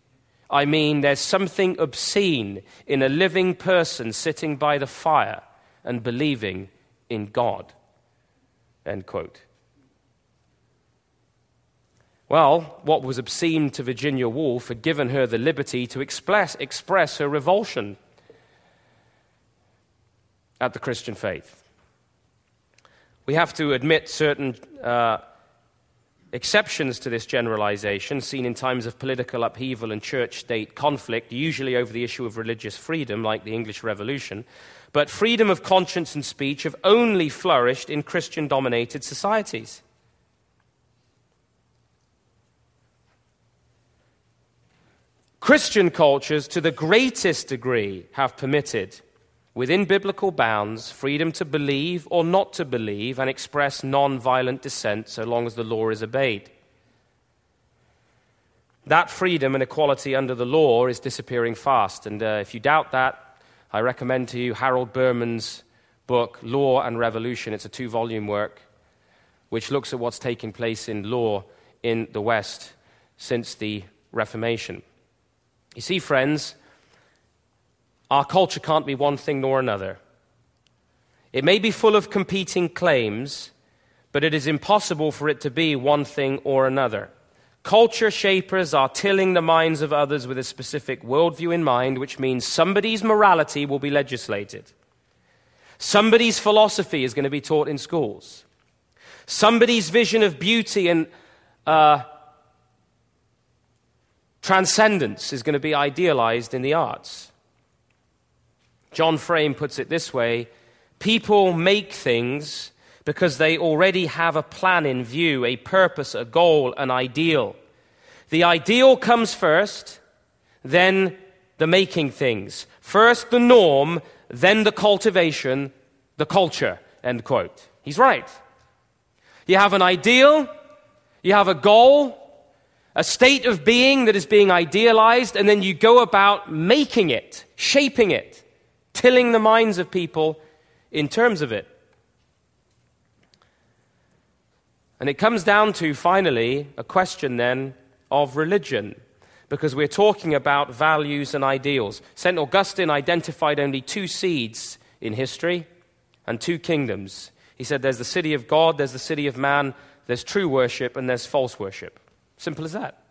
I mean, there's something obscene in a living person sitting by the fire and believing in God. End quote. Well, what was obscene to Virginia Woolf had given her the liberty to express, express her revulsion at the Christian faith. We have to admit certain uh, exceptions to this generalization, seen in times of political upheaval and church state conflict, usually over the issue of religious freedom, like the English Revolution. But freedom of conscience and speech have only flourished in Christian dominated societies. Christian cultures, to the greatest degree, have permitted within biblical bounds, freedom to believe or not to believe and express non violent dissent so long as the law is obeyed. That freedom and equality under the law is disappearing fast. And uh, if you doubt that, I recommend to you Harold Berman's book, Law and Revolution. It's a two volume work which looks at what's taking place in law in the West since the Reformation. You see, friends, our culture can't be one thing nor another. It may be full of competing claims, but it is impossible for it to be one thing or another. Culture shapers are tilling the minds of others with a specific worldview in mind, which means somebody's morality will be legislated. Somebody's philosophy is going to be taught in schools. Somebody's vision of beauty and uh, transcendence is going to be idealized in the arts. John Frame puts it this way people make things because they already have a plan in view, a purpose, a goal, an ideal. The ideal comes first, then the making things. First the norm, then the cultivation, the culture. End quote. He's right. You have an ideal, you have a goal, a state of being that is being idealized, and then you go about making it, shaping it tilling the minds of people in terms of it. And it comes down to, finally, a question then of religion, because we're talking about values and ideals. St. Augustine identified only two seeds in history and two kingdoms. He said there's the city of God, there's the city of man, there's true worship, and there's false worship. Simple as that.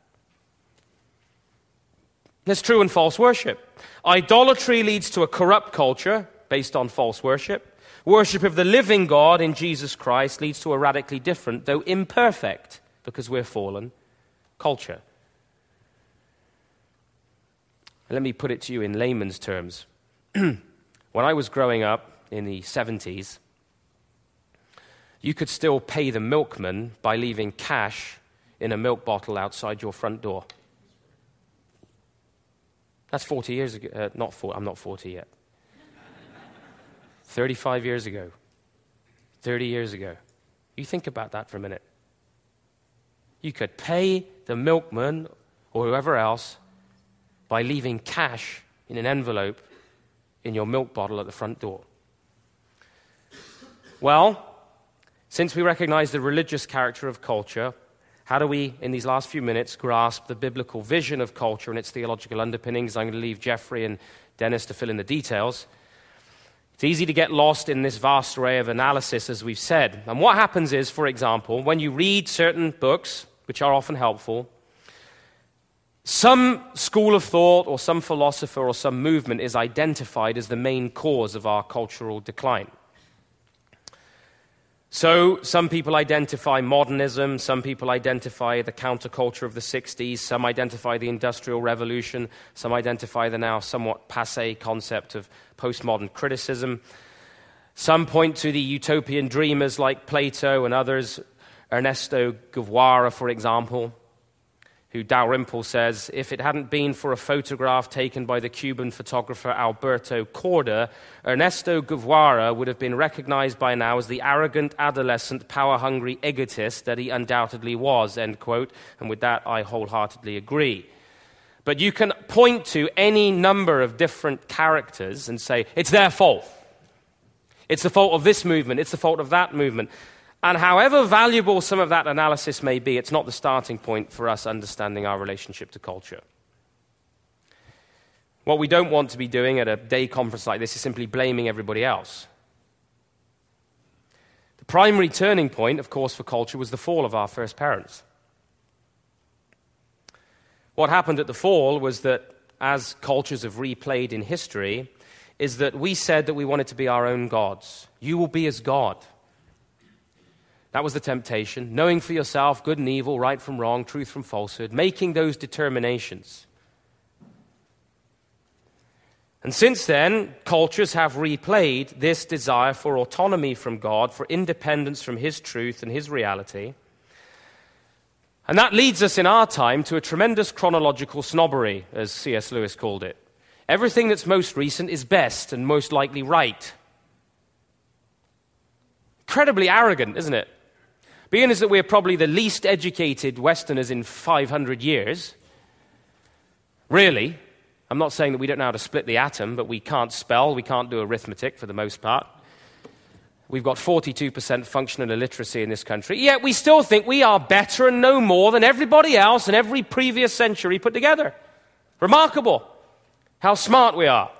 There's true and false worship. Idolatry leads to a corrupt culture based on false worship. Worship of the living God in Jesus Christ leads to a radically different, though imperfect, because we're fallen, culture. let me put it to you in layman's terms. when I was growing up in the 70s, you could still pay the milkman by leaving cash in a milk bottle outside your front door. That's 40 years ago. Uh, not 40, I'm not 40 yet. 35 years ago. 30 years ago. You think about that for a minute. You could pay the milkman or whoever else by leaving cash in an envelope in your milk bottle at the front door. Well, since we recognize the religious character of culture, how do we, in these last few minutes, grasp the biblical vision of culture and its theological underpinnings? I'm going to leave Jeffrey and Dennis to fill in the details. It's easy to get lost in this vast array of analysis, as we've said. And what happens is, for example, when you read certain books, which are often helpful, some school of thought or some philosopher or some movement is identified as the main cause of our cultural decline. So, some people identify modernism, some people identify the counterculture of the 60s, some identify the Industrial Revolution, some identify the now somewhat passe concept of postmodern criticism. Some point to the utopian dreamers like Plato and others, Ernesto Guevara, for example who Dalrymple says, if it hadn't been for a photograph taken by the Cuban photographer Alberto Korda, Ernesto Guevara would have been recognized by now as the arrogant, adolescent, power hungry egotist that he undoubtedly was, end quote. And with that, I wholeheartedly agree. But you can point to any number of different characters and say, it's their fault. It's the fault of this movement, it's the fault of that movement. And however valuable some of that analysis may be, it's not the starting point for us understanding our relationship to culture. What we don't want to be doing at a day conference like this is simply blaming everybody else. The primary turning point, of course, for culture was the fall of our first parents. What happened at the fall was that, as cultures have replayed in history, is that we said that we wanted to be our own gods. You will be as God. That was the temptation. Knowing for yourself good and evil, right from wrong, truth from falsehood, making those determinations. And since then, cultures have replayed this desire for autonomy from God, for independence from His truth and His reality. And that leads us in our time to a tremendous chronological snobbery, as C.S. Lewis called it. Everything that's most recent is best and most likely right. Incredibly arrogant, isn't it? Being as that we're probably the least educated Westerners in 500 years, really, I'm not saying that we don't know how to split the atom, but we can't spell, we can't do arithmetic for the most part. We've got 42% functional illiteracy in this country, yet we still think we are better and know more than everybody else in every previous century put together. Remarkable how smart we are.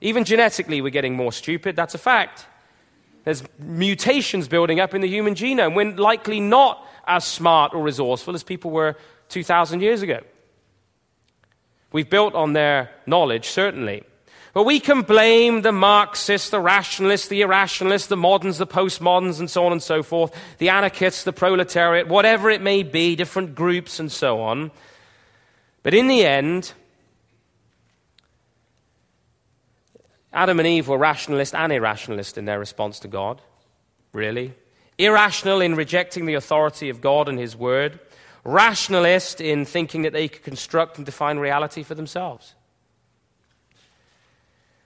Even genetically, we're getting more stupid, that's a fact. There's mutations building up in the human genome. We're likely not as smart or resourceful as people were 2,000 years ago. We've built on their knowledge, certainly. But we can blame the Marxists, the rationalists, the irrationalists, the moderns, the postmoderns, and so on and so forth, the anarchists, the proletariat, whatever it may be, different groups and so on. But in the end, Adam and Eve were rationalist and irrationalist in their response to God, really. Irrational in rejecting the authority of God and His Word, rationalist in thinking that they could construct and define reality for themselves.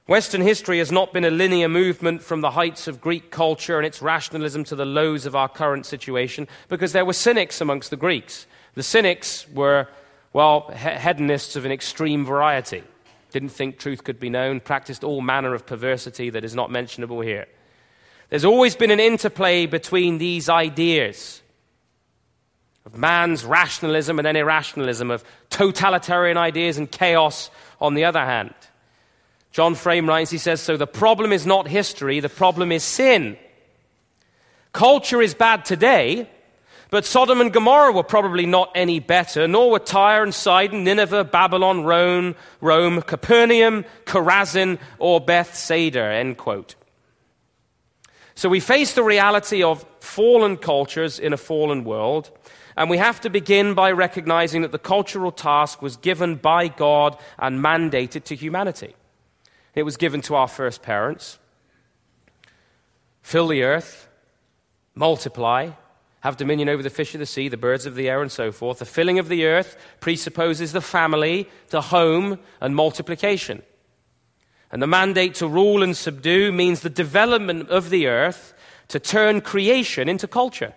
Western history has not been a linear movement from the heights of Greek culture and its rationalism to the lows of our current situation because there were cynics amongst the Greeks. The cynics were, well, hedonists of an extreme variety didn't think truth could be known, practiced all manner of perversity that is not mentionable here. There's always been an interplay between these ideas of man's rationalism and then irrationalism, of totalitarian ideas and chaos on the other hand. John Frame writes, he says, So the problem is not history, the problem is sin. Culture is bad today but Sodom and Gomorrah were probably not any better, nor were Tyre and Sidon, Nineveh, Babylon, Rome, Rome Capernaum, Chorazin, or Bethsaida. End quote. So we face the reality of fallen cultures in a fallen world, and we have to begin by recognizing that the cultural task was given by God and mandated to humanity. It was given to our first parents fill the earth, multiply, have dominion over the fish of the sea, the birds of the air, and so forth. The filling of the earth presupposes the family, the home, and multiplication. And the mandate to rule and subdue means the development of the earth to turn creation into culture.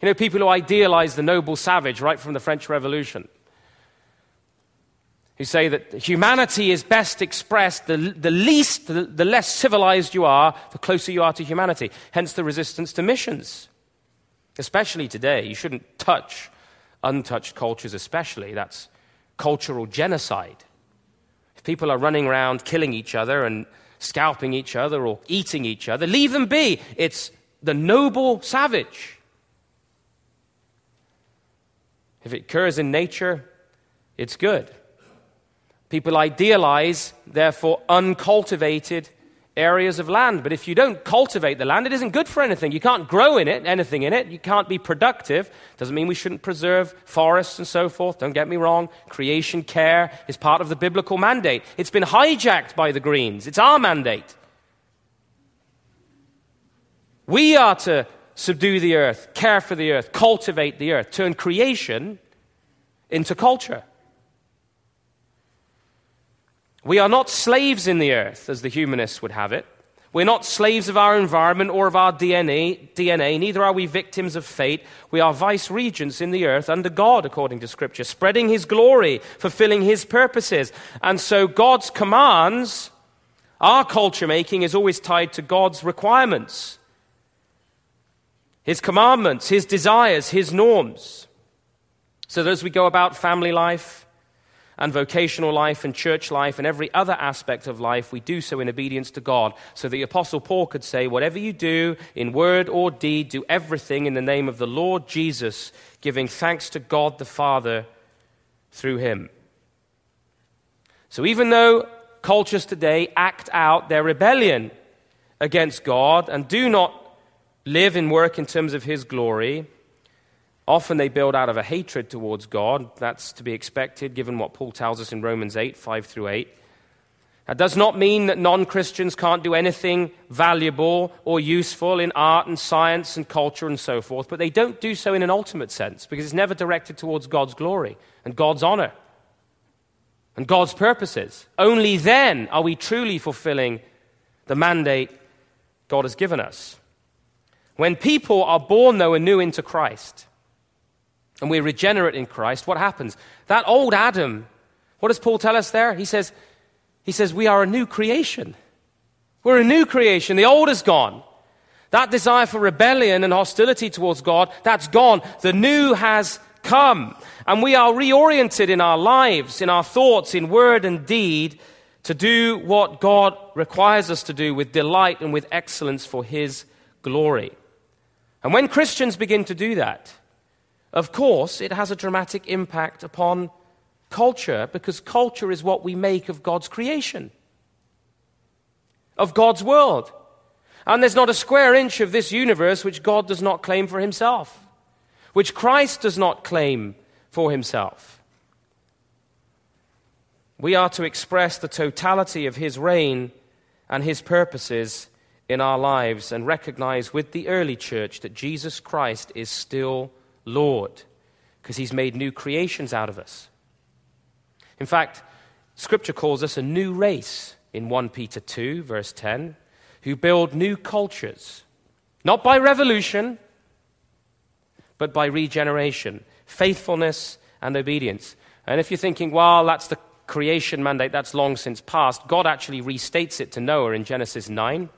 You know, people who idealize the noble savage right from the French Revolution, who say that humanity is best expressed, the, the least, the, the less civilized you are, the closer you are to humanity. Hence the resistance to missions. Especially today, you shouldn't touch untouched cultures, especially. That's cultural genocide. If people are running around killing each other and scalping each other or eating each other, leave them be. It's the noble savage. If it occurs in nature, it's good. People idealize, therefore, uncultivated areas of land. But if you don't cultivate the land, it isn't good for anything. You can't grow in it, anything in it. You can't be productive. Doesn't mean we shouldn't preserve forests and so forth. Don't get me wrong. Creation care is part of the biblical mandate. It's been hijacked by the Greens. It's our mandate. We are to subdue the earth, care for the earth, cultivate the earth, turn creation into culture. We are not slaves in the earth, as the humanists would have it. We're not slaves of our environment or of our DNA, DNA, neither are we victims of fate. We are vice regents in the earth under God, according to Scripture, spreading His glory, fulfilling His purposes. And so God's commands, our culture making, is always tied to God's requirements, His commandments, His desires, His norms. So as we go about family life, and vocational life and church life and every other aspect of life, we do so in obedience to God. So the Apostle Paul could say, Whatever you do, in word or deed, do everything in the name of the Lord Jesus, giving thanks to God the Father through him. So even though cultures today act out their rebellion against God and do not live and work in terms of his glory, Often they build out of a hatred towards God. That's to be expected given what Paul tells us in Romans 8 5 through 8. That does not mean that non Christians can't do anything valuable or useful in art and science and culture and so forth, but they don't do so in an ultimate sense because it's never directed towards God's glory and God's honor and God's purposes. Only then are we truly fulfilling the mandate God has given us. When people are born, though, anew into Christ, and we're regenerate in Christ, what happens? That old Adam, what does Paul tell us there? He says, he says, we are a new creation. We're a new creation. The old is gone. That desire for rebellion and hostility towards God, that's gone. The new has come. And we are reoriented in our lives, in our thoughts, in word and deed, to do what God requires us to do with delight and with excellence for His glory. And when Christians begin to do that, of course, it has a dramatic impact upon culture because culture is what we make of God's creation, of God's world. And there's not a square inch of this universe which God does not claim for himself, which Christ does not claim for himself. We are to express the totality of his reign and his purposes in our lives and recognize with the early church that Jesus Christ is still Lord, because he's made new creations out of us. In fact, Scripture calls us a new race in 1 Peter 2, verse 10, who build new cultures, not by revolution, but by regeneration, faithfulness, and obedience. And if you're thinking, well, that's the creation mandate, that's long since passed, God actually restates it to Noah in Genesis 9.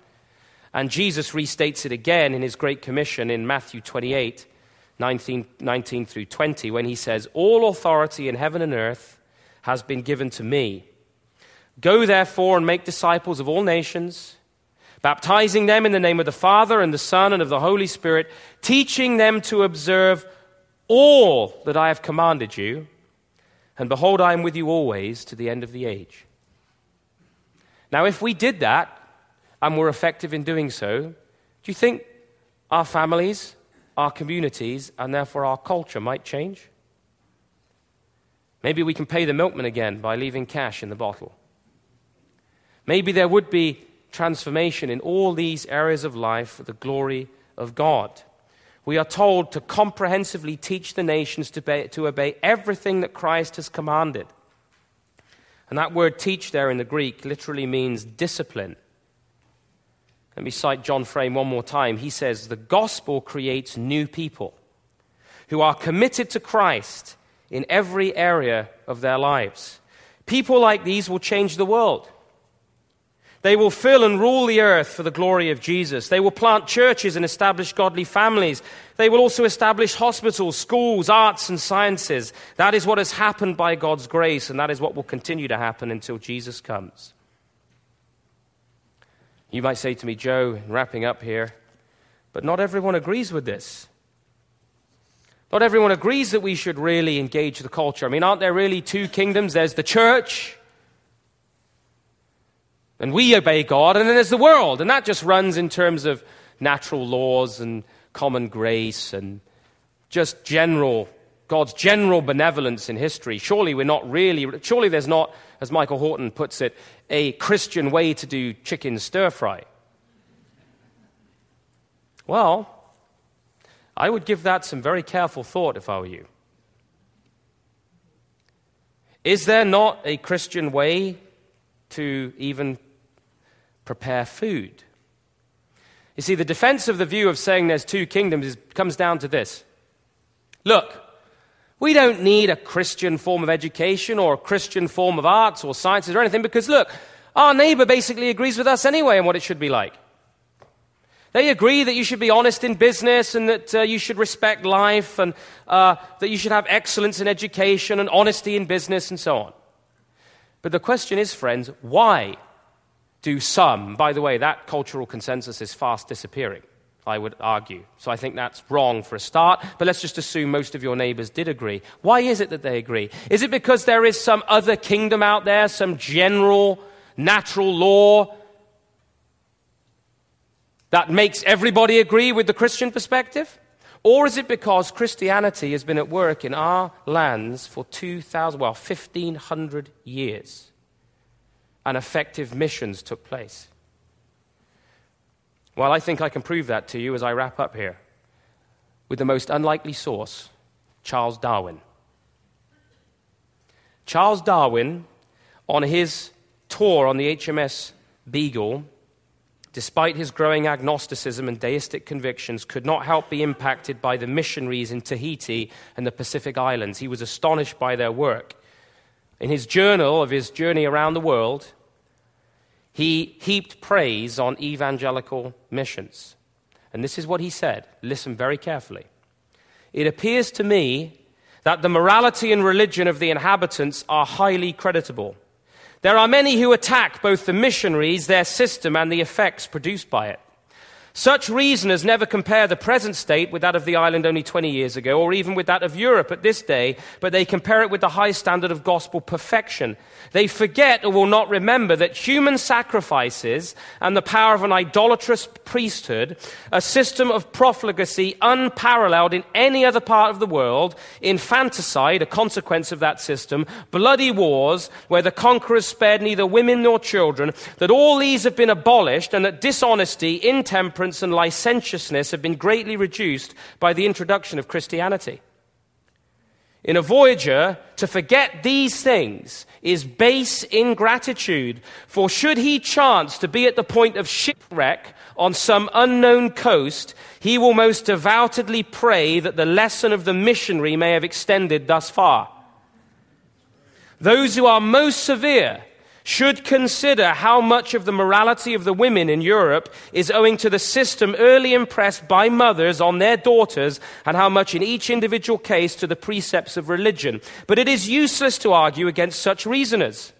And Jesus restates it again in his Great Commission in Matthew 28 19, 19 through 20 when he says, All authority in heaven and earth has been given to me. Go therefore and make disciples of all nations, baptizing them in the name of the Father and the Son and of the Holy Spirit, teaching them to observe all that I have commanded you. And behold, I am with you always to the end of the age. Now, if we did that and were effective in doing so, do you think our families our communities and therefore our culture might change. Maybe we can pay the milkman again by leaving cash in the bottle. Maybe there would be transformation in all these areas of life for the glory of God. We are told to comprehensively teach the nations to obey, to obey everything that Christ has commanded. And that word teach there in the Greek literally means discipline. Let me cite John Frame one more time. He says, The gospel creates new people who are committed to Christ in every area of their lives. People like these will change the world. They will fill and rule the earth for the glory of Jesus. They will plant churches and establish godly families. They will also establish hospitals, schools, arts, and sciences. That is what has happened by God's grace, and that is what will continue to happen until Jesus comes. You might say to me, Joe, wrapping up here, but not everyone agrees with this. Not everyone agrees that we should really engage the culture. I mean, aren't there really two kingdoms? There's the church, and we obey God, and then there's the world, and that just runs in terms of natural laws and common grace and just general God's general benevolence in history. Surely we're not really, surely there's not, as Michael Horton puts it, a Christian way to do chicken stir fry. Well, I would give that some very careful thought if I were you. Is there not a Christian way to even prepare food? You see, the defense of the view of saying there's two kingdoms is, comes down to this. Look, we don't need a Christian form of education or a Christian form of arts or sciences or anything because, look, our neighbor basically agrees with us anyway on what it should be like. They agree that you should be honest in business and that uh, you should respect life and uh, that you should have excellence in education and honesty in business and so on. But the question is, friends, why do some, by the way, that cultural consensus is fast disappearing, I would argue. So I think that's wrong for a start, but let's just assume most of your neighbors did agree. Why is it that they agree? Is it because there is some other kingdom out there, some general natural law that makes everybody agree with the Christian perspective? Or is it because Christianity has been at work in our lands for 2,000, well, 1,500 years and effective missions took place? Well, I think I can prove that to you as I wrap up here with the most unlikely source Charles Darwin. Charles Darwin, on his tour on the HMS Beagle, despite his growing agnosticism and deistic convictions, could not help be impacted by the missionaries in Tahiti and the Pacific Islands. He was astonished by their work. In his journal of his journey around the world, he heaped praise on evangelical missions. And this is what he said. Listen very carefully. It appears to me that the morality and religion of the inhabitants are highly creditable. There are many who attack both the missionaries, their system, and the effects produced by it. Such reasoners never compare the present state with that of the island only 20 years ago, or even with that of Europe at this day, but they compare it with the high standard of gospel perfection. They forget or will not remember that human sacrifices and the power of an idolatrous priesthood, a system of profligacy unparalleled in any other part of the world, infanticide, a consequence of that system, bloody wars, where the conquerors spared neither women nor children, that all these have been abolished, and that dishonesty, intemperance, and licentiousness have been greatly reduced by the introduction of Christianity. In a voyager, to forget these things is base ingratitude, for should he chance to be at the point of shipwreck on some unknown coast, he will most devoutedly pray that the lesson of the missionary may have extended thus far. Those who are most severe should consider how much of the morality of the women in Europe is owing to the system early impressed by mothers on their daughters, and how much in each individual case to the precepts of religion. But it is useless to argue against such reasoners.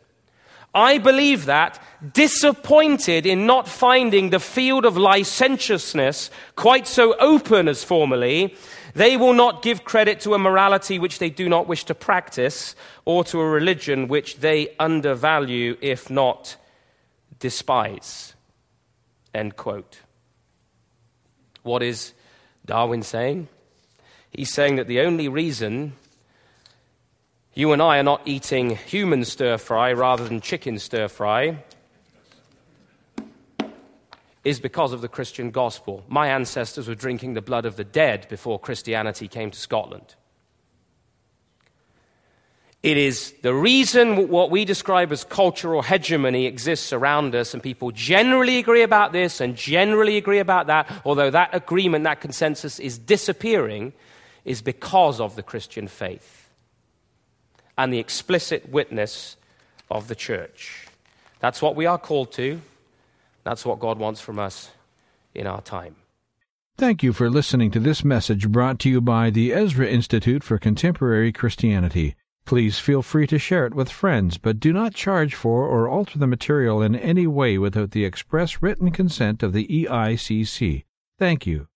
I believe that, disappointed in not finding the field of licentiousness quite so open as formerly, they will not give credit to a morality which they do not wish to practice, or to a religion which they undervalue, if not despise. End quote. What is Darwin saying? He's saying that the only reason you and I are not eating human stir fry rather than chicken stir fry is because of the Christian gospel. My ancestors were drinking the blood of the dead before Christianity came to Scotland. It is the reason what we describe as cultural hegemony exists around us, and people generally agree about this and generally agree about that, although that agreement, that consensus is disappearing, is because of the Christian faith and the explicit witness of the church. That's what we are called to. That's what God wants from us in our time. Thank you for listening to this message brought to you by the Ezra Institute for Contemporary Christianity. Please feel free to share it with friends, but do not charge for or alter the material in any way without the express written consent of the EICC. Thank you.